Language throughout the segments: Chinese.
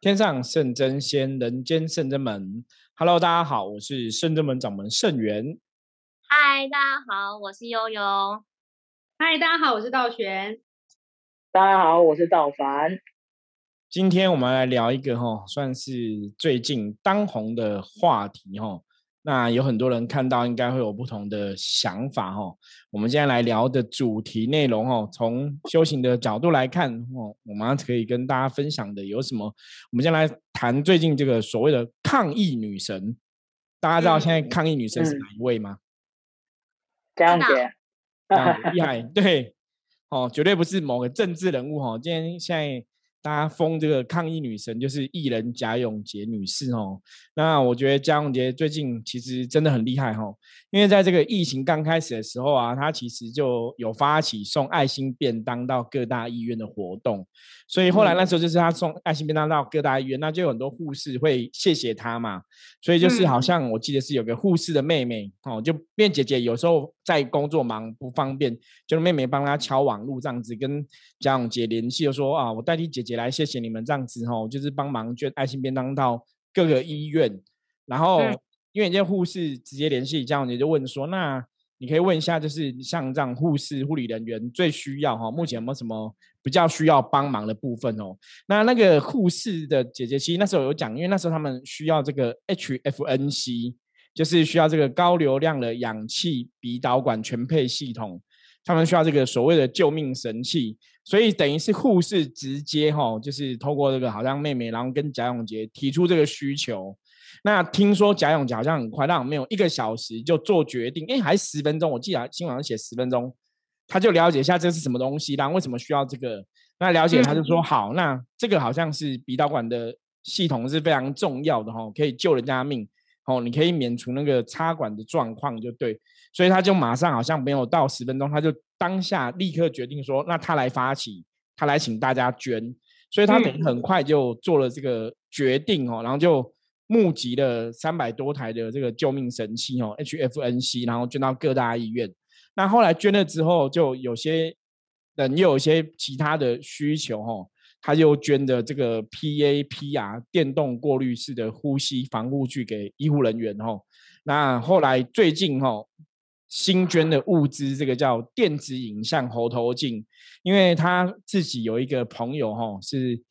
天上圣真仙，人间圣真门。Hello，大家好，我是圣真门掌门圣元。嗨，大家好，我是悠悠。嗨，大家好，我是道玄。大家好，我是道凡。今天我们来聊一个哈，算是最近当红的话题哈。那有很多人看到，应该会有不同的想法哦。我们今天来聊的主题内容哦，从修行的角度来看哦，我们可以跟大家分享的有什么？我们先来谈最近这个所谓的抗议女神。大家知道现在抗议女神是哪一位吗？江姐，厉害，对，哦，绝对不是某个政治人物哈。今天现在。大家封这个抗议女神就是艺人贾永杰女士哦。那我觉得贾永杰最近其实真的很厉害哈，因为在这个疫情刚开始的时候啊，她其实就有发起送爱心便当到各大医院的活动。所以后来那时候就是她送爱心便当到各大医院，那就有很多护士会谢谢她嘛。所以就是好像我记得是有个护士的妹妹哦，就变姐姐有时候在工作忙不方便，就妹妹帮他敲网路这样子跟贾永杰联系，就说啊，我代替姐姐来谢谢你们这样子哦，就是帮忙捐爱心便当到各个医院。然后因为这些护士直接联系贾永杰，就问说那。你可以问一下，就是像这样护士、护理人员最需要哈，目前有没有什么比较需要帮忙的部分哦？那那个护士的姐姐其实那时候有讲，因为那时候他们需要这个 HFNC，就是需要这个高流量的氧气鼻导管全配系统，他们需要这个所谓的救命神器，所以等于是护士直接哈，就是透过这个好像妹妹，然后跟贾永杰提出这个需求。那听说贾永杰好像很快，让没有一个小时就做决定，哎，还十分钟，我记得新闻上写十分钟，他就了解一下这是什么东西，然后为什么需要这个。那了解他就说好，那这个好像是鼻导管的系统是非常重要的哈，可以救人家命，哦，你可以免除那个插管的状况就对，所以他就马上好像没有到十分钟，他就当下立刻决定说，那他来发起，他来请大家捐，所以他等于很快就做了这个决定哦，然后就。募集了三百多台的这个救命神器哦，HFNC，然后捐到各大医院。那后来捐了之后，就有些人又有一些其他的需求哦，他就捐的这个 PAPR 电动过滤式的呼吸防护具给医护人员哦。那后来最近哦，新捐的物资，这个叫电子影像喉头镜，因为他自己有一个朋友哈是。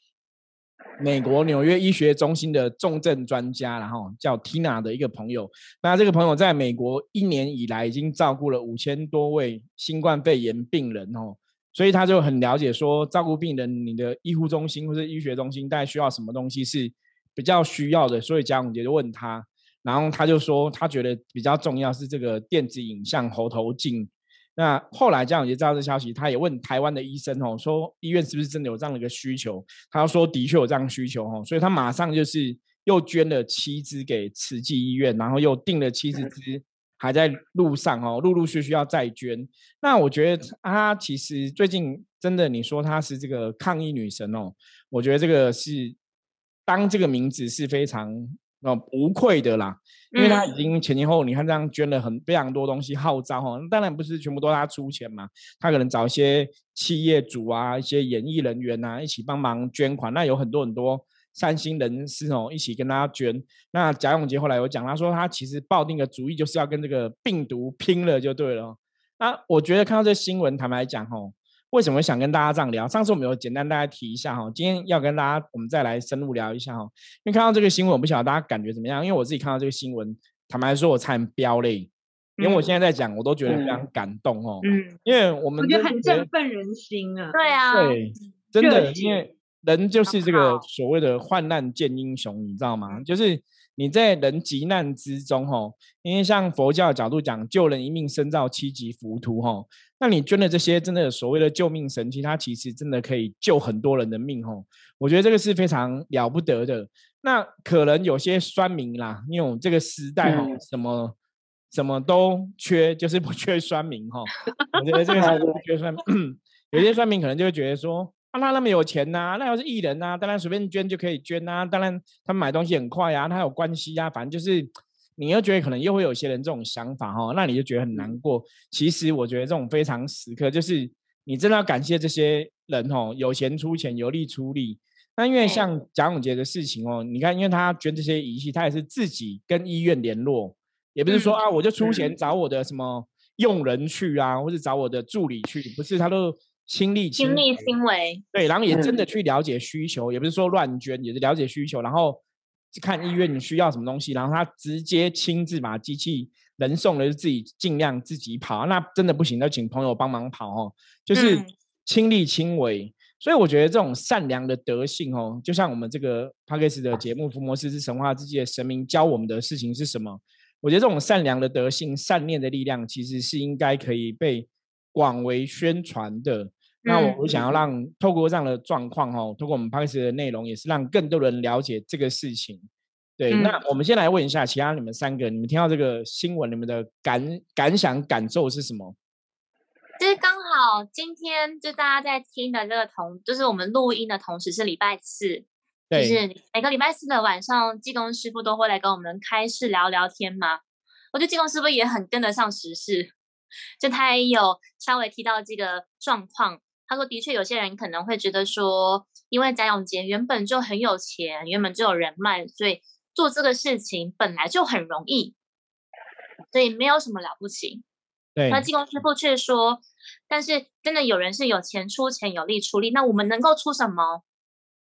美国纽约医学中心的重症专家，然后叫 Tina 的一个朋友。那这个朋友在美国一年以来已经照顾了五千多位新冠肺炎病人哦，所以他就很了解说，照顾病人，你的医护中心或者医学中心大概需要什么东西是比较需要的。所以贾永杰就问他，然后他就说，他觉得比较重要是这个电子影像喉头镜。那后来这样也知道这消息，他也问台湾的医生哦，说医院是不是真的有这样的一个需求？他说的确有这样需求哦，所以他马上就是又捐了七支给慈济医院，然后又订了七十支，还在路上哦，陆陆续续要再捐。那我觉得她其实最近真的，你说她是这个抗议女神哦，我觉得这个是当这个名字是非常。哦，无愧的啦，因为她已经前前后，你看这样捐了很非常多东西，号召哈，当然不是全部都她出钱嘛，她可能找一些企业主啊，一些演艺人员啊，一起帮忙捐款，那有很多很多善心人士哦，一起跟大家捐。那贾永杰后来有讲，他说他其实抱定的主意就是要跟这个病毒拼了就对了。那我觉得看到这新闻，坦白讲哈。为什么想跟大家这样聊？上次我们有简单大家提一下哈，今天要跟大家我们再来深入聊一下哈。因为看到这个新闻，我不晓得大家感觉怎么样？因为我自己看到这个新闻，坦白说，我差点飙泪，因为我现在在讲，我都觉得非常感动哦。嗯，因为我们我觉得很振奋人心啊。对啊，对，真的，因为人就是这个所谓的患难见英雄，你知道吗？就是你在人急难之中吼，因为像佛教的角度讲，救人一命胜造七级浮屠吼。那你捐的这些真的所谓的救命神器，它其实真的可以救很多人的命吼。我觉得这个是非常了不得的。那可能有些酸民啦，因为我们这个时代哈，什么什么都缺，就是不 缺酸民哈。我觉得这个是不缺酸。有些酸民可能就会觉得说，啊，他那么有钱呐，那要是艺人呐，当然随便捐就可以捐呐。当然他们买东西很快呀，他有关系呀，反正就是。你又觉得可能又会有些人这种想法哈，那你就觉得很难过。其实我觉得这种非常时刻，就是你真的要感谢这些人哦，有钱出钱，有力出力。那因为像蒋永杰的事情哦，你看，因为他捐这些仪器，他也是自己跟医院联络，也不是说啊，我就出钱找我的什么用人去啊，或者找我的助理去，不是，他都亲力亲力亲为，对，然后也真的去了解需求，也不是说乱捐，也是了解需求，然后看医院你需要什么东西，然后他直接亲自把机器人送了，就自己尽量自己跑，那真的不行，就请朋友帮忙跑哦，就是亲力亲为。所以我觉得这种善良的德性哦，就像我们这个 p a 斯 k 的节目《伏魔斯之神话之界》，神明教我们的事情是什么？我觉得这种善良的德性、善念的力量，其实是应该可以被广为宣传的。那我我想要让透过这样的状况哦，透过我们 p a 斯 k 的内容，也是让更多人了解这个事情。对，那我们先来问一下其他你们三个，你们听到这个新闻，你们的感感想、感受是什么？其实刚好今天就大家在听的这个同，就是我们录音的同时是礼拜四，就是每个礼拜四的晚上，技工师傅都会来跟我们开市聊聊天嘛。我觉得技工师傅也很跟得上时事，就他也有稍微提到这个状况。他说，的确有些人可能会觉得说，因为贾永杰原本就很有钱，原本就有人脉，所以做这个事情本来就很容易，所以没有什么了不起。那技工师傅却说，但是真的有人是有钱出钱，有力出力，那我们能够出什么？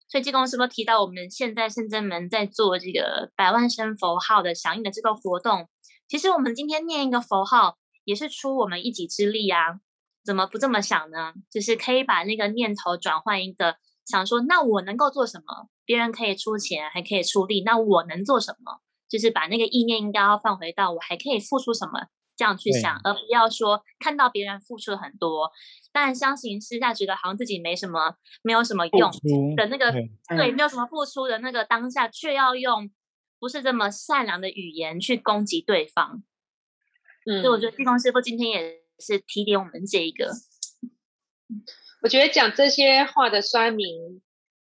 所以技工师傅提到，我们现在圣真门在做这个百万声佛号的响应的这个活动，其实我们今天念一个佛号，也是出我们一己之力啊！怎么不这么想呢？就是可以把那个念头转换一个，想说，那我能够做什么？别人可以出钱，还可以出力，那我能做什么？就是把那个意念应该要放回到我还可以付出什么。这样去想，而不要说看到别人付出很多，但相形之下觉得好像自己没什么，没有什么用的那个，对，没有什么付出的那个当下，却要用不是这么善良的语言去攻击对方。嗯，所以我觉得地公师傅今天也是提点我们这一个。我觉得讲这些话的酸民，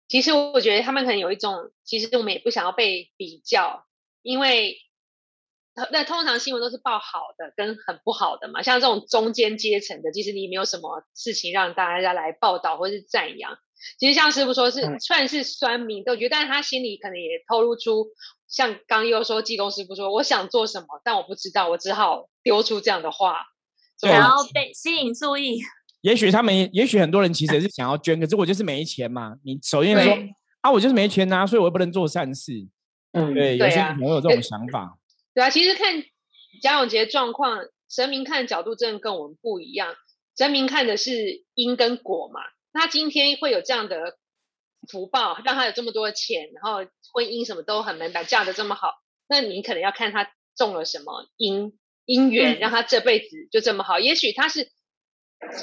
其实我觉得他们可能有一种，其实我们也不想要被比较，因为。那通常新闻都是报好的跟很不好的嘛，像这种中间阶层的，其实你没有什么事情让大家来报道或是赞扬。其实像师傅说，是算是酸民都觉得，但是他心里可能也透露出，像刚又说济公师傅说，我想做什么，但我不知道，我只好丢出这样的话，然后被吸引注意。也许他们，也许很多人其实是想要捐，可是我就是没钱嘛。你首先说啊，我就是没钱呐，所以我又不能做善事。嗯，对，有些人有这种想法。对啊，其实看贾永杰状况，神明看的角度真的跟我们不一样。神明看的是因跟果嘛，他今天会有这样的福报，让他有这么多钱，然后婚姻什么都很美满，嫁的这么好，那你可能要看他种了什么因因缘，让他这辈子就这么好。也许他是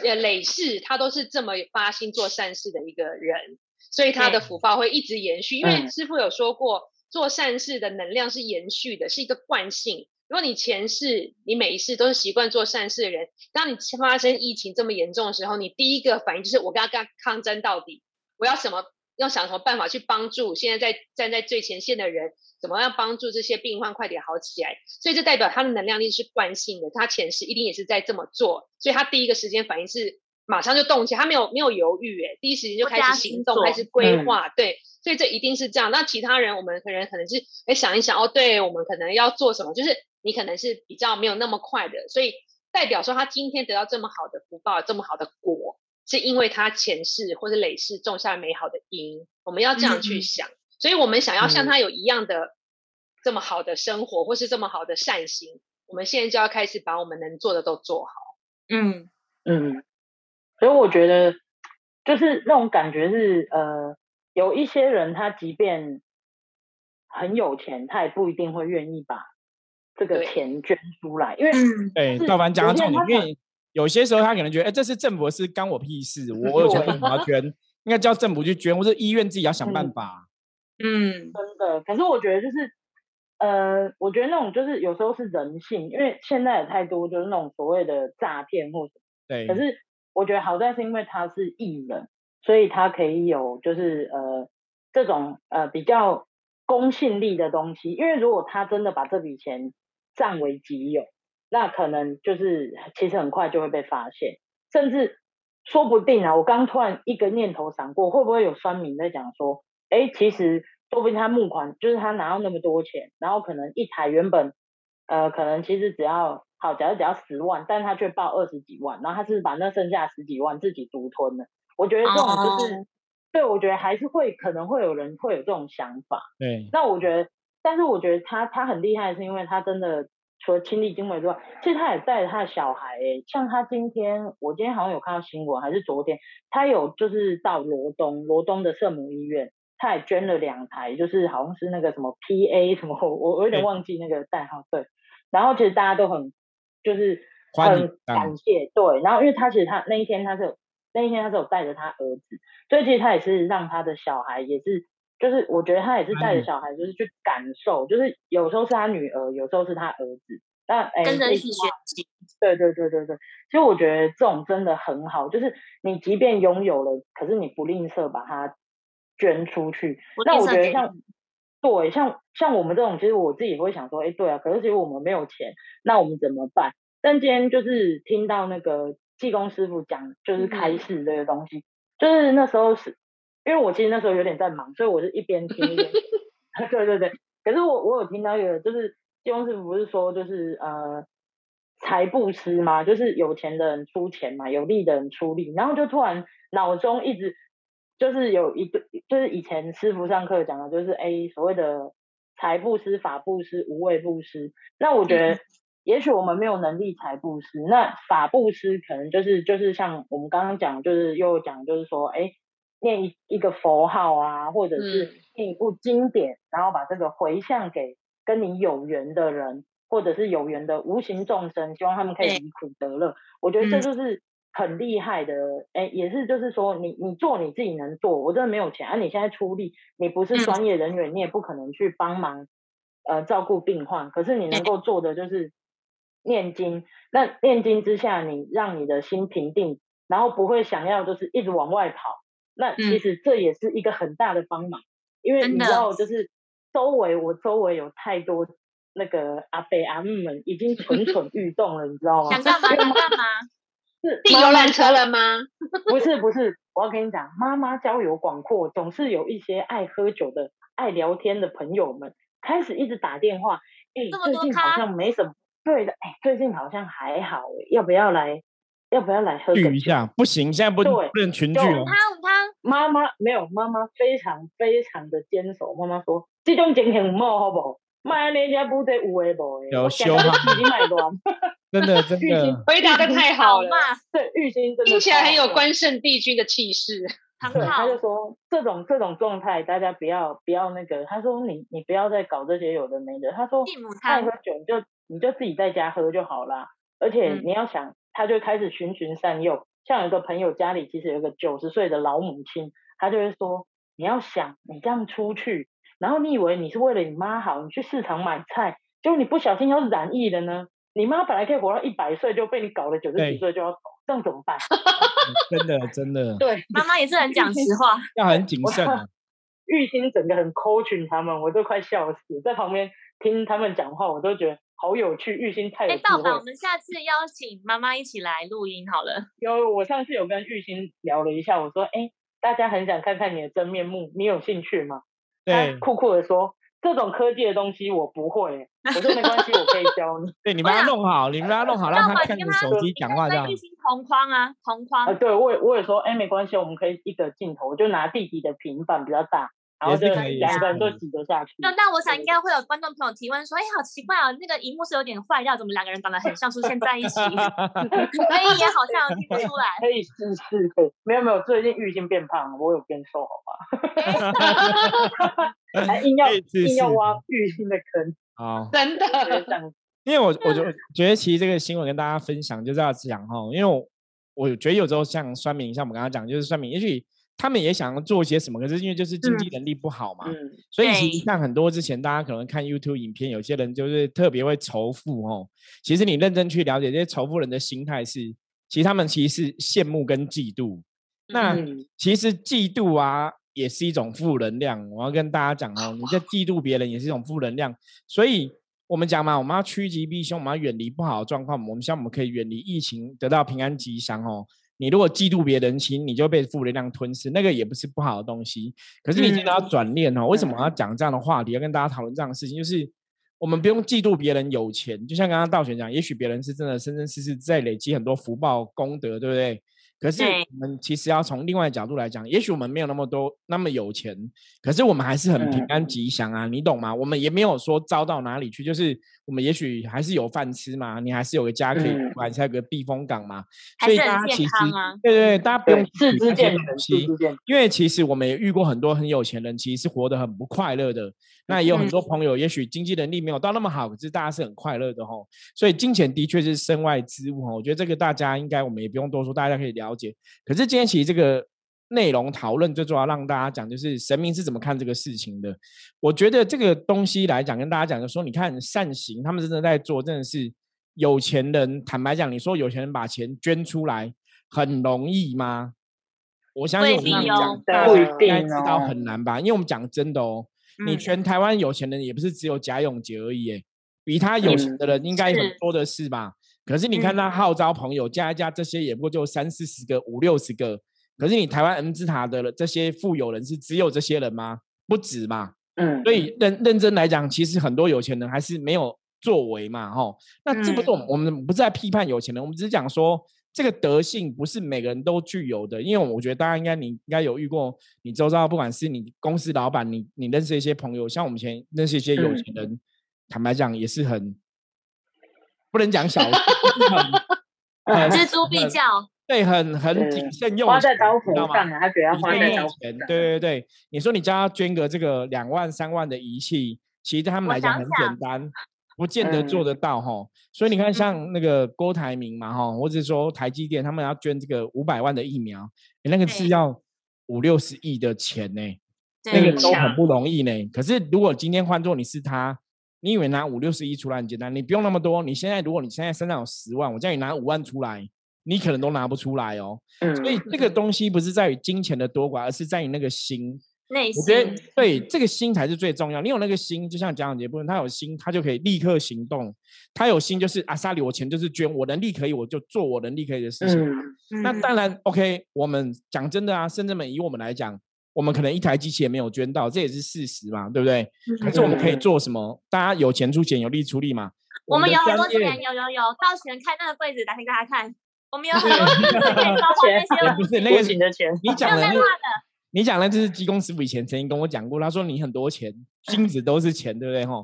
呃累世，他都是这么发心做善事的一个人，所以他的福报会一直延续。因为师傅有说过。做善事的能量是延续的，是一个惯性。如果你前世、你每一世都是习惯做善事的人，当你发生疫情这么严重的时候，你第一个反应就是我跟他跟抗争到底，我要什么？要想什么办法去帮助现在在站在最前线的人，怎么样帮助这些病患快点好起来？所以这代表他的能量力是惯性的，他前世一定也是在这么做，所以他第一个时间反应是马上就动起来，他没有没有犹豫，哎，第一时间就开始行动，开始规划，对。所以这一定是这样。那其他人，我们可能可能是哎想一想哦，对我们可能要做什么？就是你可能是比较没有那么快的，所以代表说他今天得到这么好的福报，这么好的果，是因为他前世或者累世种下美好的因。我们要这样去想。所以我们想要像他有一样的这么好的生活，或是这么好的善行，我们现在就要开始把我们能做的都做好。嗯嗯。所以我觉得就是那种感觉是呃。有一些人，他即便很有钱，他也不一定会愿意把这个钱捐出来，因为对，赵凡讲到重点，因为有些时候他可能觉得，哎，这是政府的事，干我屁事，我有钱为什么要捐？应该叫政府去捐，或者医院自己要想办法。嗯，真的。可是我觉得就是，呃，我觉得那种就是有时候是人性，因为现在有太多就是那种所谓的诈骗或什么。对。可是我觉得好在是因为他是艺人。所以他可以有就是呃这种呃比较公信力的东西，因为如果他真的把这笔钱占为己有，那可能就是其实很快就会被发现，甚至说不定啊，我刚突然一个念头闪过，会不会有酸民在讲说，哎，其实说不定他募款就是他拿到那么多钱，然后可能一台原本呃可能其实只要好，假如只要十万，但他却报二十几万，然后他是把那剩下十几万自己独吞了。我觉得这种就是，对我觉得还是会可能会有人会有这种想法。对，那我觉得，但是我觉得他他很厉害，是因为他真的。除了亲力亲为之外，其实他也带着他的小孩。欸，像他今天，我今天好像有看到新闻，还是昨天，他有就是到罗东，罗东的圣母医院，他也捐了两台，就是好像是那个什么 PA 什么，我我有点忘记那个代号。对，然后其实大家都很就是很感谢。对，然后因为他其实他那一天他是那一天他是有带着他儿子，所以其实他也是让他的小孩也是。就是我觉得他也是带着小孩，就是去感受，就是有时候是他女儿，有时候是他儿子，那哎，跟着一起学习。对对对对对，其实我觉得这种真的很好，就是你即便拥有了，可是你不吝啬把它捐出去。那我觉得像对像像我们这种，其实我自己也会想说，哎，对啊，可是其实我们没有钱，那我们怎么办？但今天就是听到那个技工师傅讲，就是开示这个东西，就是那时候是。因为我其实那时候有点在忙，所以我是一边听一边。对对对，可是我我有听到一个，就是金庸师傅不是说就是呃财布施嘛，就是有钱的人出钱嘛，有力的人出力，然后就突然脑中一直就是有一个，就是以前师傅上课讲的，就是哎所谓的财布施、法布施、无畏布施。那我觉得，也许我们没有能力财布施，那法布施可能就是就是像我们刚刚讲，就是又讲就是说哎。念一一个佛号啊，或者是念一部经典，然后把这个回向给跟你有缘的人，或者是有缘的无形众生，希望他们可以离苦得乐。我觉得这就是很厉害的，哎，也是就是说，你你做你自己能做，我真的没有钱啊，你现在出力，你不是专业人员，你也不可能去帮忙呃照顾病患，可是你能够做的就是念经。那念经之下，你让你的心平定，然后不会想要就是一直往外跑。那其实这也是一个很大的帮忙，因为你知道，就是周围我周围有太多那个阿伯阿姆们已经蠢 蠢欲动了，你知道吗？想干嘛？想干嘛？是订游览车了吗？不是不是，我要跟你讲，妈妈交友广阔，总是有一些爱喝酒的、爱聊天的朋友们开始一直打电话。哎，最近好像没什么，对的，哎，最近好像还好，哎，要不要来？要不要来喝聚一下？不行，现在不不能群聚了。汤汤妈妈没有，妈妈非常非常的坚守。妈妈说：“这种情形唔好，好不好？买那家不得有诶无诶。”有修哈，真的 真的，回答的太好了。对，玉兴听起来很有关圣帝君的气势。对，他就说这种这种状态，大家不要不要那个。他说你你不要再搞这些有的没的。他说爱喝酒你就你就自己在家喝就好啦。而且你要想。他就开始循循善诱，像有个朋友家里其实有个九十岁的老母亲，他就会说：你要想你这样出去，然后你以为你是为了你妈好，你去市场买菜，结果你不小心要染疫了呢？你妈本来可以活到一百岁，就被你搞了九十几岁就要走，这样怎么办？真 的真的，对，妈妈也是很讲实话，要很谨慎。玉兴整个很 coaching 他们，我都快笑死，在旁边听他们讲话，我都觉得。好有趣，玉兴太有智慧。哎，道长，我们下次邀请妈妈一起来录音好了。有，我上次有跟玉兴聊了一下，我说，哎，大家很想看看你的真面目，你有兴趣吗？对，酷酷的说，这种科技的东西我不会。我说没关系，我可以教你。对，你把它弄好，你把它弄好，让他看着手机讲话这样。玉兴同框啊，同框。啊，对我也我也说，哎，没关系，我们可以一个镜头，我就拿弟弟的平板比较大。然后就两个人都挤得下去。那那我想应该会有观众朋友提问说：“哎，好奇怪啊，那个荧幕是有点坏掉，怎么两个人长得很像出现在一起？” 所以也好像听不出来。可以试试，可以。没有没有，最近玉兴变胖，我有变瘦，好吧？还硬要硬要挖玉兴的坑。好，真的。因为我我就觉得其实这个新闻跟大家分享就是要讲哈，因为我我觉得有时候像酸明，像我们刚刚讲，就是酸明，也许。他们也想要做些什么，可是因为就是经济能力不好嘛，所以其实像很多之前大家可能看 YouTube 影片，有些人就是特别会仇富哦。其实你认真去了解这些仇富人的心态是，其实他们其实是羡慕跟嫉妒。那其实嫉妒啊也是一种负能量。我要跟大家讲哦，你在嫉妒别人也是一种负能量。所以我们讲嘛，我们要趋吉避凶，我们要远离不好的状况。我们希望我们可以远离疫情，得到平安吉祥哦。你如果嫉妒别人，心你就被负能量吞噬，那个也不是不好的东西。可是你今天要转念哦，为什么要讲这样的话题，要跟大家讨论这样的事情？就是我们不用嫉妒别人有钱，就像刚刚道玄讲，也许别人是真的生生世世在累积很多福报功德，对不对？可是我们其实要从另外角度来讲，也许我们没有那么多那么有钱，可是我们还是很平安吉祥啊，你懂吗？我们也没有说糟到哪里去，就是我们也许还是有饭吃嘛，你还是有个家可以住，还是有个避风港嘛。所以大家其实对对对，大家不用自知见息，因为其实我们也遇过很多很有钱人，其实是活得很不快乐的。那也有很多朋友，也许经济能力没有到那么好，可是大家是很快乐的吼。所以金钱的确是身外之物哈。我觉得这个大家应该我们也不用多说，大家可以了解。可是今天其实这个内容讨论最重要让大家讲，就是神明是怎么看这个事情的。我觉得这个东西来讲，跟大家讲，就说你看善行，他们真的在做，真的是有钱人。坦白讲，你说有钱人把钱捐出来很容易吗？我相信我们讲，大家应该知道很难吧？因为我们讲真的哦。你全台湾有钱人也不是只有贾永杰而已，比他有钱的人应该很多的是吧？可是你看他号召朋友加一加，这些也不过就三四十个、五六十个。可是你台湾 M 字塔的这些富有人是只有这些人吗？不止嘛。嗯。所以认认真来讲，其实很多有钱人还是没有作为嘛，吼。那这不是我们不是在批判有钱人，我们只是讲说。这个德性不是每个人都具有的，因为我觉得大家应该你应该有遇过，你周遭不管是你公司老板，你你认识一些朋友，像我们前认识一些有钱人，坦白讲也是很不能讲小，锱铢必较，对，很很谨慎用，花在刀口上，他觉得花在刀钱，对对对，你说你叫他捐个这个两万三万的仪器，其实对他们来讲很简单。不见得做得到哈，所以你看，像那个郭台铭嘛哈，或者说台积电，他们要捐这个五百万的疫苗，那个是要五六十亿的钱呢，那个都很不容易呢。可是如果今天换做你是他，你以为拿五六十亿出来很简单？你不用那么多。你现在如果你现在身上有十万，我叫你拿五万出来，你可能都拿不出来哦。所以这个东西不是在于金钱的多寡，而是在于那个心。我觉得对这个心才是最重要。你有那个心，就像蒋永杰部分，他有心，他就可以立刻行动。他有心就是阿萨里，我钱就是捐，我能力可以，我就做我能力可以的事情。那当然 OK。我们讲真的啊，甚至们以我们来讲，我们可能一台机器也没有捐到，这也是事实嘛，对不对？可是我们可以做什么？大家有钱出钱，有力出力嘛。我们有很多钱，有有有。到钱开那个柜子，打开给大家看。我们有很多 钱，可以烧花那些。不是那个钱的钱，你讲的。你讲的，这是技工师傅以前曾经跟我讲过，他说你很多钱，金子都是钱，对不对？哈，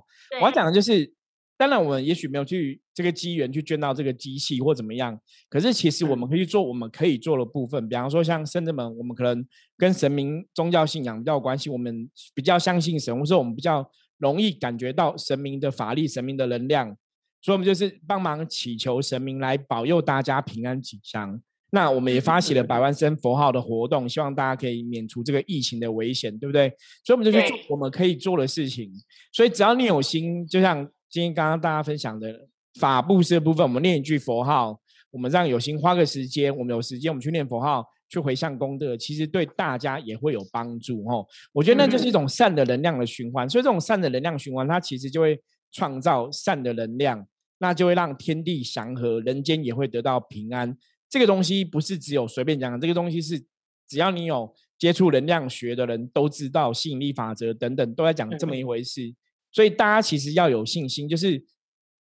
我要讲的就是，当然我们也许没有去这个机缘去捐到这个机器或怎么样，可是其实我们可以做我们可以做的部分，比方说像圣者们，我们可能跟神明宗教信仰比较有关系，我们比较相信神，或者我们比较容易感觉到神明的法力、神明的能量，所以我们就是帮忙祈求神明来保佑大家平安吉祥。那我们也发起了百 万声佛号的活动，希望大家可以免除这个疫情的危险，对不对？所以我们就去做我们可以做的事情。所以只要你有心，就像今天刚刚大家分享的法布施的部分，我们念一句佛号，我们让有心花个时间，我们有时间我们去念佛号，去回向功德，其实对大家也会有帮助哦。我觉得那就是一种善的能量的循环。所以这种善的能量循环，它其实就会创造善的能量，那就会让天地祥和，人间也会得到平安。这个东西不是只有随便讲，这个东西是只要你有接触能量学的人都知道吸引力法则等等都在讲这么一回事，所以大家其实要有信心，就是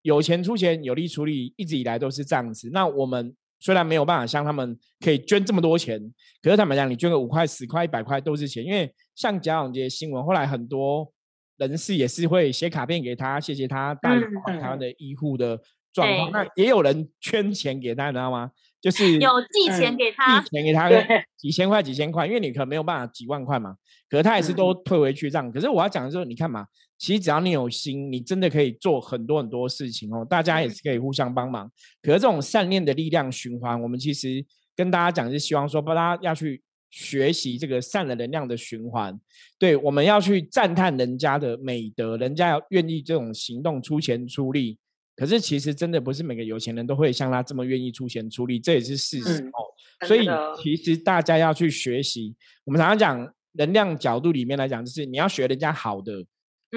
有钱出钱，有力出力，一直以来都是这样子。那我们虽然没有办法像他们可以捐这么多钱，可是坦白讲你捐个五块、十块、一百块都是钱，因为像贾永杰新闻，后来很多人士也是会写卡片给他，谢谢他带台湾的医护的状况。那也有人捐钱给他，你知道吗？就是有寄钱给他，寄钱给他，几千块几千块，因为你可能没有办法几万块嘛，可是他也是都退回去这样。可是我要讲的是，你看嘛，其实只要你有心，你真的可以做很多很多事情哦。大家也是可以互相帮忙。可是这种善念的力量循环，我们其实跟大家讲是希望说，大家要去学习这个善的能量的循环。对，我们要去赞叹人家的美德，人家要愿意这种行动出钱出力。可是其实真的不是每个有钱人都会像他这么愿意出钱出力，这也是事实哦。所以其实大家要去学习。我们常常讲能量角度里面来讲，就是你要学人家好的，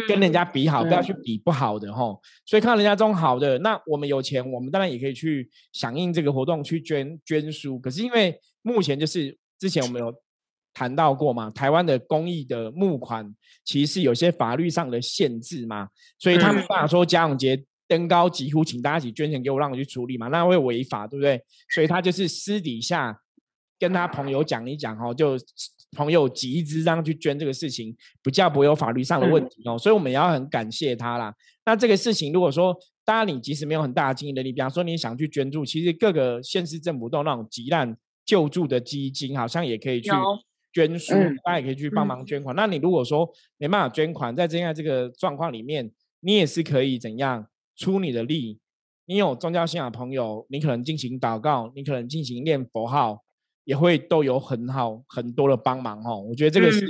跟人家比好，不要去比不好的吼。所以看到人家种好的，那我们有钱，我们当然也可以去响应这个活动去捐捐书。可是因为目前就是之前我们有谈到过嘛，台湾的公益的募款其实有些法律上的限制嘛，所以他们办法说贾永杰登高疾呼，请大家一起捐钱给我，让我去处理嘛，那会违法，对不对？所以他就是私底下跟他朋友讲一讲哦，就。朋友集资让去捐这个事情，比较不会有法律上的问题哦，所以我们也要很感谢他啦。那这个事情，如果说当然你即使没有很大的经营能力，比方说你想去捐助，其实各个县市政府都有那种急难救助的基金，好像也可以去捐书，大家也可以去帮忙捐款。那你如果说没办法捐款，在现在这个状况里面，你也是可以怎样出你的力？你有宗教信仰朋友，你可能进行祷告，你可能进行念佛号。也会都有很好很多的帮忙哦，我觉得这个是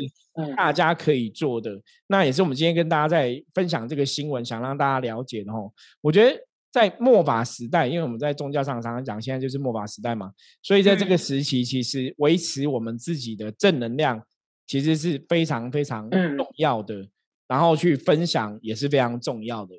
大家可以做的。那也是我们今天跟大家在分享这个新闻，想让大家了解的哦。我觉得在末法时代，因为我们在宗教上常常讲，现在就是末法时代嘛，所以在这个时期，其实维持我们自己的正能量，其实是非常非常重要的。然后去分享也是非常重要的。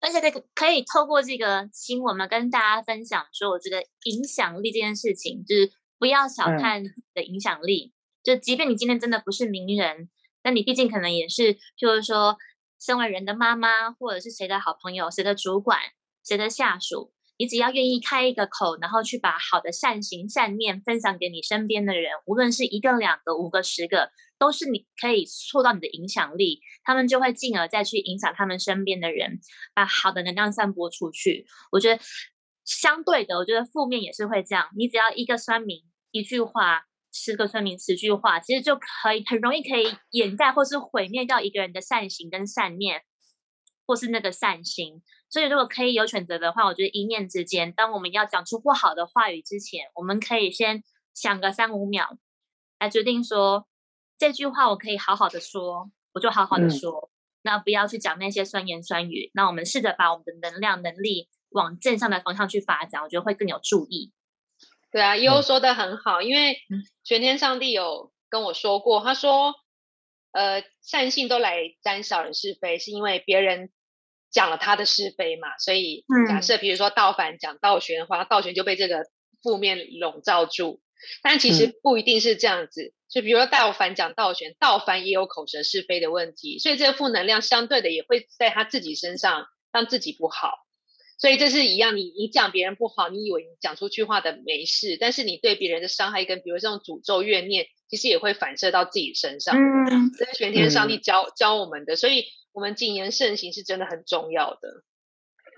而且可可以透过这个新闻嘛，跟大家分享说，我这个影响力这件事情，就是。不要小看的影响力，就即便你今天真的不是名人，那你毕竟可能也是，就是说，身为人的妈妈，或者是谁的好朋友、谁的主管、谁的下属，你只要愿意开一个口，然后去把好的善行、善念分享给你身边的人，无论是一个、两个、五个、十个，都是你可以触到你的影响力，他们就会进而再去影响他们身边的人，把好的能量散播出去。我觉得相对的，我觉得负面也是会这样，你只要一个酸民。一句话，十个村民，十句话，其实就可以很容易可以掩盖或是毁灭掉一个人的善行跟善念，或是那个善心。所以，如果可以有选择的话，我觉得一念之间，当我们要讲出不好的话语之前，我们可以先想个三五秒，来决定说这句话我可以好好的说，我就好好的说，那不要去讲那些酸言酸语。那我们试着把我们的能量能力往正向的方向去发展，我觉得会更有注意。对啊，优说的很好，因为全天上帝有跟我说过，他说，呃，善信都来沾小人是非，是因为别人讲了他的是非嘛。所以假设比如说道凡讲道玄的话，道玄就被这个负面笼罩住。但其实不一定是这样子，就比如说道凡讲道玄，道凡也有口舌是非的问题，所以这个负能量相对的也会在他自己身上让自己不好。所以这是一样，你你讲别人不好，你以为你讲出去话的没事，但是你对别人的伤害跟比如这种诅咒怨念，其实也会反射到自己身上。嗯，这是全天上帝教教我们的，所以我们谨言慎行是真的很重要的，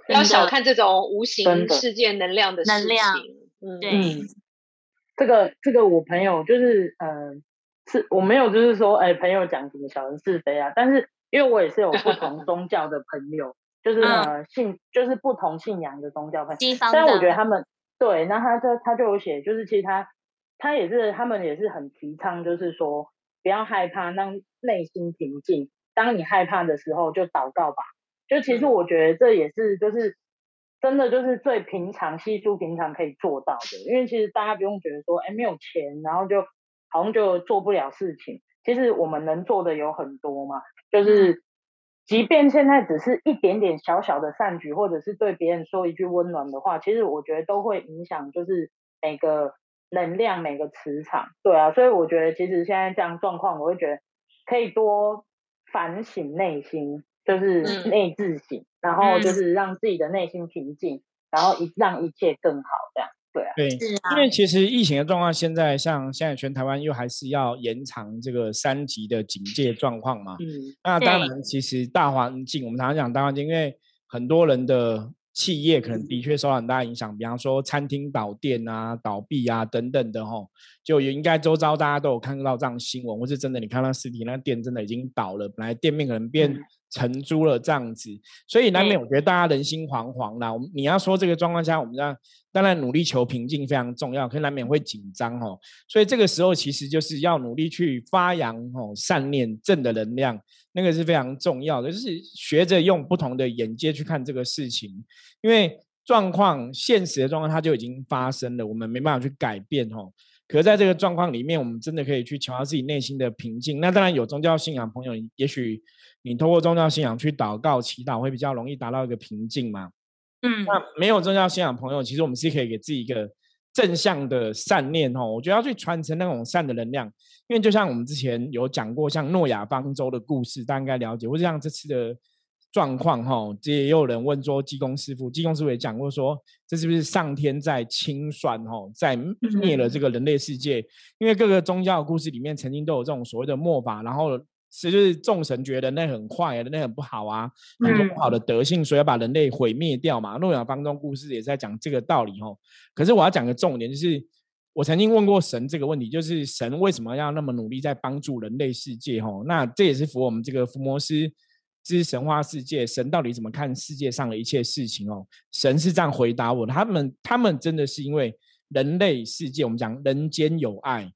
不要小看这种无形世界能量的能量。嗯，对，这个这个我朋友就是嗯，是我没有就是说哎朋友讲什么小人是非啊，但是因为我也是有不同宗教的朋友。就是呃信，就是不同信仰的宗教派，但我觉得他们对，那他他他就有写，就是其实他他也是他们也是很提倡，就是说不要害怕，让内心平静。当你害怕的时候，就祷告吧。就其实我觉得这也是就是真的就是最平常、稀疏平常可以做到的。因为其实大家不用觉得说，哎，没有钱，然后就好像就做不了事情。其实我们能做的有很多嘛，就是。即便现在只是一点点小小的善举，或者是对别人说一句温暖的话，其实我觉得都会影响，就是每个能量、每个磁场。对啊，所以我觉得其实现在这样状况，我会觉得可以多反省内心，就是内自省，然后就是让自己的内心平静，然后一让一切更好这样。对啊，对，因为其实疫情的状况，现在像现在全台湾又还是要延长这个三级的警戒状况嘛。嗯，那当然，其实大环境，我们常常讲大环境，因为很多人的企业可能的确受到很大影响，比方说餐厅倒店啊、倒闭啊等等的吼，就也应该周遭大家都有看到这样新闻，或是真的你看到实体那店真的已经倒了，本来店面可能变承租了这样子，所以难免我觉得大家人心惶惶啦。我们你要说这个状况下，我们让。当然，努力求平静非常重要，可难免会紧张哦。所以这个时候，其实就是要努力去发扬哦善念、正的能量，那个是非常重要的。就是学着用不同的眼界去看这个事情，因为状况、现实的状况它就已经发生了，我们没办法去改变哦。可是在这个状况里面，我们真的可以去调到自己内心的平静。那当然有宗教信仰朋友，也许你通过宗教信仰去祷告、祈祷，会比较容易达到一个平静嘛。嗯，那没有宗教信仰朋友，其实我们是可以给自己一个正向的善念哦。我觉得要去传承那种善的能量，因为就像我们之前有讲过，像诺亚方舟的故事，大家应该了解，或者像这次的。状况哈，这也有人问说，济公师傅，济公师傅也讲过说，这是不是上天在清算哈，在灭了这个人类世界？因为各个宗教故事里面曾经都有这种所谓的末法，然后其实众神觉得那很坏，人类很不好啊，很多不好的德性，所以要把人类毁灭掉嘛。诺亚方舟故事也在讲这个道理哈。可是我要讲个重点，就是我曾经问过神这个问题，就是神为什么要那么努力在帮助人类世界哈？那这也是符合我们这个伏魔师。这是神话世界，神到底怎么看世界上的一切事情哦？神是这样回答我的：他们，他们真的是因为人类世界，我们讲人间有爱，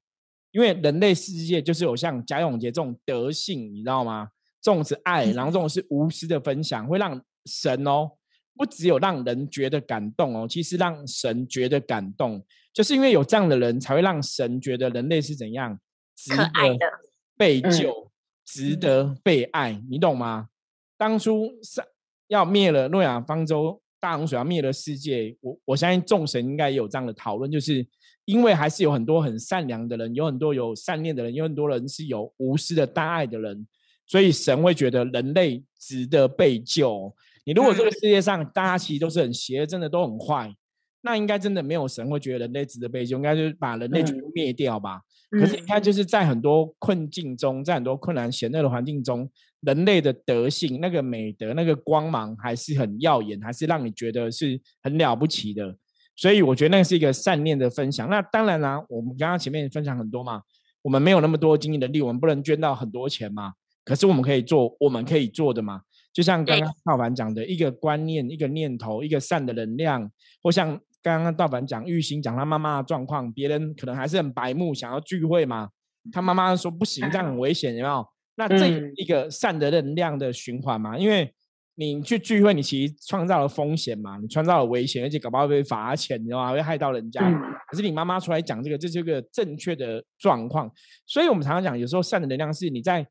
因为人类世界就是有像贾永杰这种德性，你知道吗？这种是爱，然后这种是无私的分享，会让神哦，不只有让人觉得感动哦，其实让神觉得感动，就是因为有这样的人，才会让神觉得人类是怎样值得被救，值得被爱，你懂吗？当初是要灭了诺亚方舟，大洪水要灭了世界。我我相信众神应该也有这样的讨论，就是因为还是有很多很善良的人，有很多有善念的人，有很多人是有无私的大爱的人，所以神会觉得人类值得被救。你如果这个世界上大家其实都是很邪，真的都很坏，那应该真的没有神会觉得人类值得被救，应该就是把人类全部灭掉吧。可是你看，就是在很多困境中，在很多困难险恶的环境中。人类的德性、那个美德、那个光芒还是很耀眼，还是让你觉得是很了不起的。所以我觉得那是一个善念的分享。那当然啦，我们刚刚前面分享很多嘛，我们没有那么多经济能力，我们不能捐到很多钱嘛。可是我们可以做我们可以做的嘛。就像刚刚道凡讲的一个观念、一个念头、一个善的能量，或像刚刚道凡讲玉兴讲他妈妈的状况，别人可能还是很白目，想要聚会嘛，他妈妈说不行，这样很危险，有没有？那这一个善的能量的循环嘛，因为你去聚会，你其实创造了风险嘛，你创造了危险，而且搞不好会罚钱，你知道吗？会害到人家。可是你妈妈出来讲这个，这是个正确的状况。所以我们常常讲，有时候善的能量是你在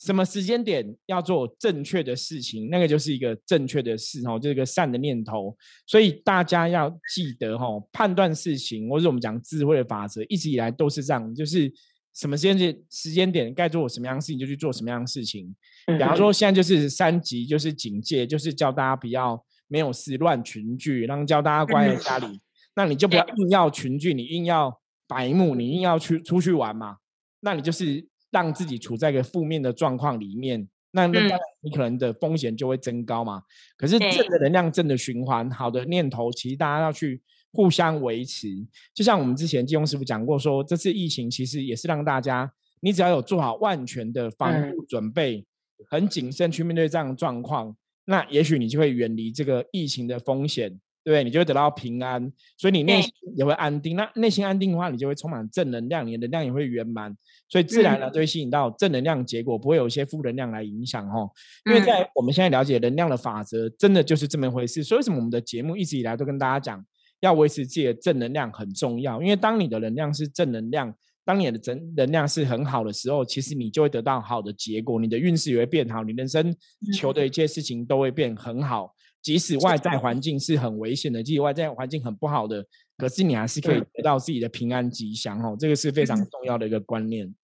什么时间点要做正确的事情，那个就是一个正确的事哦，就是个善的念头。所以大家要记得哦，判断事情或者我们讲智慧的法则，一直以来都是这样，就是。什么时间点时间点该做什么样的事情就去做什么样的事情。比方说现在就是三级，就是警戒，就是叫大家不要没有事乱群聚，然后叫大家关在家里。那你就不要硬要群聚，你硬要白目，你硬要去出去玩嘛。那你就是让自己处在一个负面的状况里面。那那当然你可能的风险就会增高嘛。可是正的能量、正的循环、好的念头，其实大家要去。互相维持，就像我们之前金庸师傅讲过，说这次疫情其实也是让大家，你只要有做好万全的防护准备，很谨慎去面对这样的状况，那也许你就会远离这个疫情的风险，对不对？你就会得到平安，所以你内心也会安定。那内心安定的话，你就会充满正能量，你的能量也会圆满，所以自然呢就会吸引到正能量结果，不会有一些负能量来影响哦。因为在我们现在了解能量的法则，真的就是这么一回事。所以为什么我们的节目一直以来都跟大家讲？要维持自己的正能量很重要，因为当你的能量是正能量，当你的正能量是很好的时候，其实你就会得到好的结果，你的运势也会变好，你人生求的一切事情都会变很好。即使外在环境是很危险的，即使外在环境很不好的，可是你还是可以得到自己的平安吉祥哦，这个是非常重要的一个观念。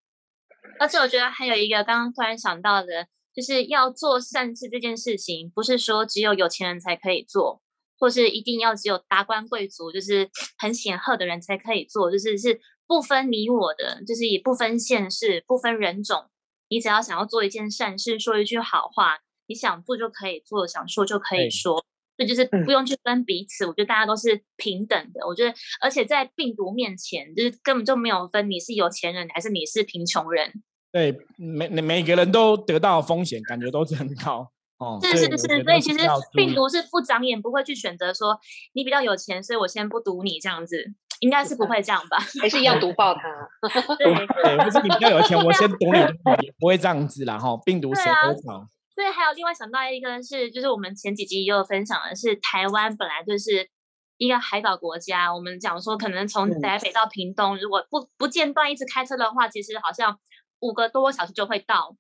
而且我觉得还有一个刚刚突然想到的，就是要做善事这件事情，不是说只有有钱人才可以做。或是一定要只有达官贵族，就是 很显赫的人才可以做，就是是不分你我的，就是也不分县市、不分人种，你只要想要做一件善事，说一句好话，你想做就可以做，想说就可以说，这就是不用去分彼此。我觉得大家都是平等的。我觉得，而且在病毒面前，就是根本就没有分你是有钱人还是你是贫穷人。对，每每个人都得到风险，感觉都是很高。是是是，所以其实病毒是不长眼，不会去选择说你比较有钱，所以我先不毒你这样子，应该是不会这样吧？还是一样毒爆他？对，不是你比较有钱，我先毒你，不会这样子啦哈。病毒谁都长。所以还有另外想到一个是，就是我们前几集也有分享的是，台湾本来就是一个海岛国家，我们讲说可能从台北到屏东，如果不不间断一直开车的话，其实好像五个多小时就会到。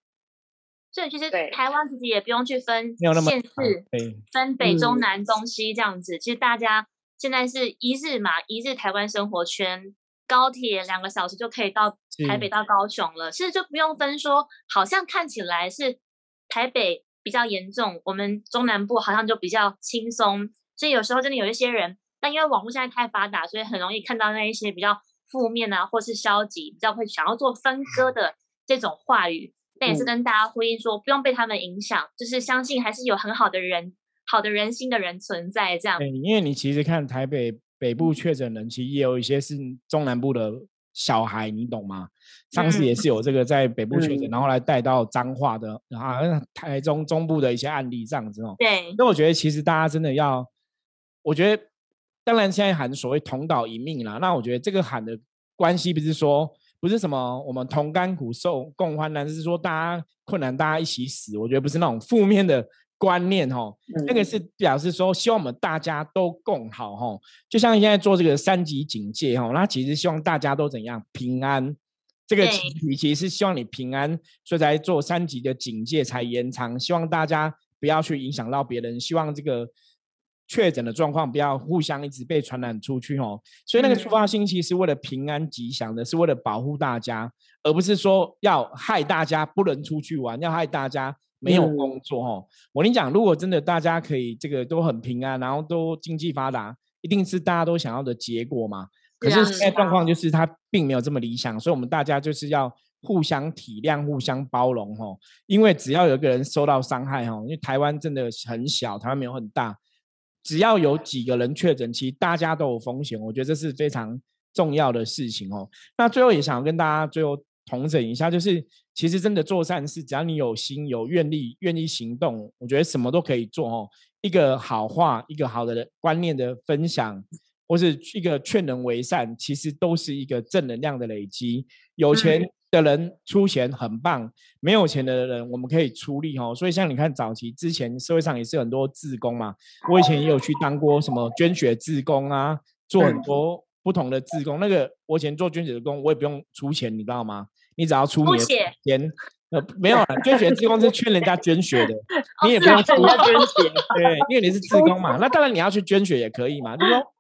所以其实台湾自己也不用去分县市，分北中南东西这样子。其实大家现在是一日嘛，一日台湾生活圈，高铁两个小时就可以到台北到高雄了。其实就不用分说，好像看起来是台北比较严重，我们中南部好像就比较轻松。所以有时候真的有一些人，但因为网络现在太发达，所以很容易看到那一些比较负面啊，或是消极，比较会想要做分割的这种话语。那也是跟大家呼应说，不用被他们影响，就是相信还是有很好的人、好的人心的人存在。这样，对因为你其实看台北北部确诊人，其实也有一些是中南部的小孩，你懂吗？上次也是有这个在北部确诊，然后来带到彰化的，然后 台中中部的一些案例这样子哦。对。那我觉得其实大家真的要，我觉得当然现在喊所谓同岛一命啦，那我觉得这个喊的关系不是说。不是什么我们同甘苦受共患难，是说大家困难大家一起死。我觉得不是那种负面的观念哈，那个是表示说希望我们大家都共好哈。就像现在做这个三级警戒哈，那其实希望大家都怎样平安。这个其其实是希望你平安，所以才做三级的警戒才延长，希望大家不要去影响到别人，希望这个。确诊的状况不要互相一直被传染出去哦，所以那个出发星期是为了平安吉祥的，是为了保护大家，而不是说要害大家不能出去玩，要害大家没有工作哦。我跟你讲，如果真的大家可以这个都很平安，然后都经济发达，一定是大家都想要的结果嘛。可是现在状况就是它并没有这么理想，所以我们大家就是要互相体谅、互相包容哦。因为只要有一个人受到伤害哦，因为台湾真的很小，台湾没有很大。只要有几个人确诊，其实大家都有风险，我觉得这是非常重要的事情哦。那最后也想要跟大家最后同整一下，就是其实真的做善事，只要你有心、有愿力、愿意行动，我觉得什么都可以做哦。一个好话，一个好的观念的分享，或是一个劝人为善，其实都是一个正能量的累积。有钱。的人出钱很棒，没有钱的人我们可以出力哦。所以像你看早期之前社会上也是很多志工嘛，我以前也有去当过什么捐血志工啊，做很多不同的志工。那个我以前做捐血的工，我也不用出钱，你知道吗？你只要出你的钱，呃，没有了捐血志工是劝人家捐血的，你也不用出对，因为你是志工嘛。那当然你要去捐血也可以嘛，就说。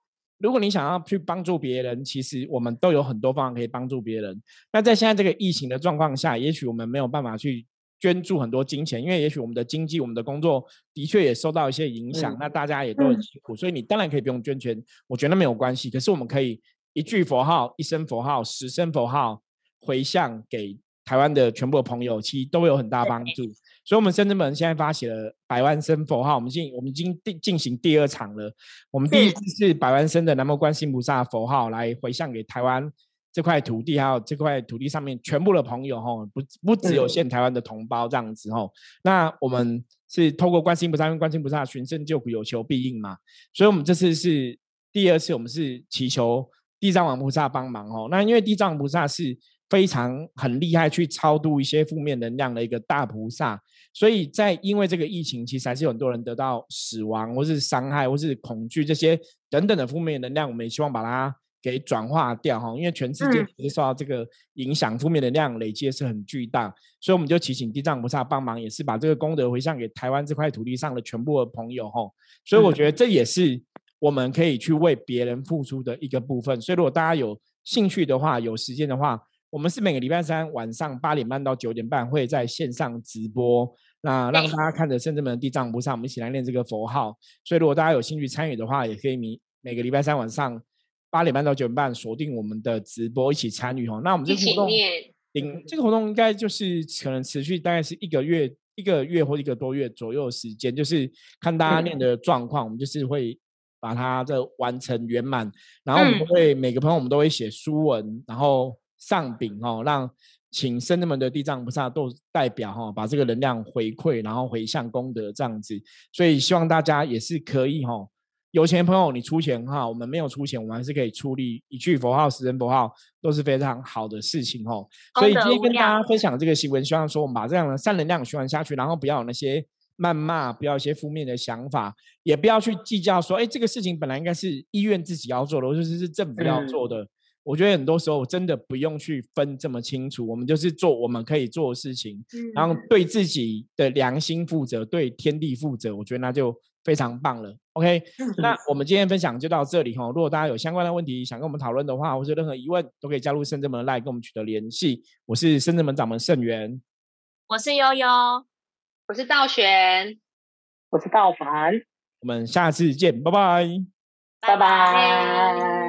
如果你想要去帮助别人，其实我们都有很多方法可以帮助别人。那在现在这个疫情的状况下，也许我们没有办法去捐助很多金钱，因为也许我们的经济、我们的工作的确也受到一些影响。那大家也都很辛苦，所以你当然可以不用捐钱，我觉得没有关系。可是我们可以一句佛号、一声佛号、十声佛号回向给。台湾的全部的朋友其实都有很大帮助，所以，我们深圳本现在发起了百万声佛号，我们进我们已经进进行第二场了。我们第一次是百万声的南无观世音菩萨佛号来回向给台湾这块土地，还有这块土地上面全部的朋友哈，不不只有限台湾的同胞这样子哈。那我们是透过观世音菩萨，因为观世音菩萨寻声救苦，有求必应嘛，所以我们这次是第二次，我们是祈求地藏王菩萨帮忙哦。那因为地藏菩萨是。非常很厉害，去超度一些负面能量的一个大菩萨，所以在因为这个疫情，其实还是有很多人得到死亡，或是伤害，或是恐惧这些等等的负面能量，我们也希望把它给转化掉哈。因为全世界其实受到这个影响，负面能量累积是很巨大，所以我们就祈请地藏菩萨帮忙，也是把这个功德回向给台湾这块土地上的全部的朋友哈。所以我觉得这也是我们可以去为别人付出的一个部分。所以如果大家有兴趣的话，有时间的话，我们是每个礼拜三晚上八点半到九点半会在线上直播，那让大家看着圣智门地藏菩萨，我们一起来念这个佛号。所以如果大家有兴趣参与的话，也可以每每个礼拜三晚上八点半到九点半锁定我们的直播，一起参与哦。那我们这个活动，嗯，这个活动应该就是可能持续大概是一个月、一个月或一个多月左右的时间，就是看大家念的状况，我们就是会把它这完成圆满。然后我们会每个朋友我们都会写书文，然后。上禀哦，让请圣人们的地藏菩萨都代表哈，把这个能量回馈，然后回向功德这样子。所以希望大家也是可以哈，有钱朋友你出钱哈，我们没有出钱，我们还是可以出力，一句佛号、十人佛号都是非常好的事情哦。所以今天跟大家分享这个新闻，希望说我们把这样的善能量循环下去，然后不要有那些谩骂，不要一些负面的想法，也不要去计较说，哎，这个事情本来应该是医院自己要做的，或者是政府要做的。我觉得很多时候真的不用去分这么清楚，我们就是做我们可以做的事情，然后对自己的良心负责，对天地负责，我觉得那就非常棒了。OK，那我们今天分享就到这里哈。如果大家有相关的问题想跟我们讨论的话，或者任何疑问，都可以加入深圳门来跟我们取得联系。我是深圳门掌门盛元，我是悠悠，我是道玄，我是道凡。我们下次见，拜拜，拜拜。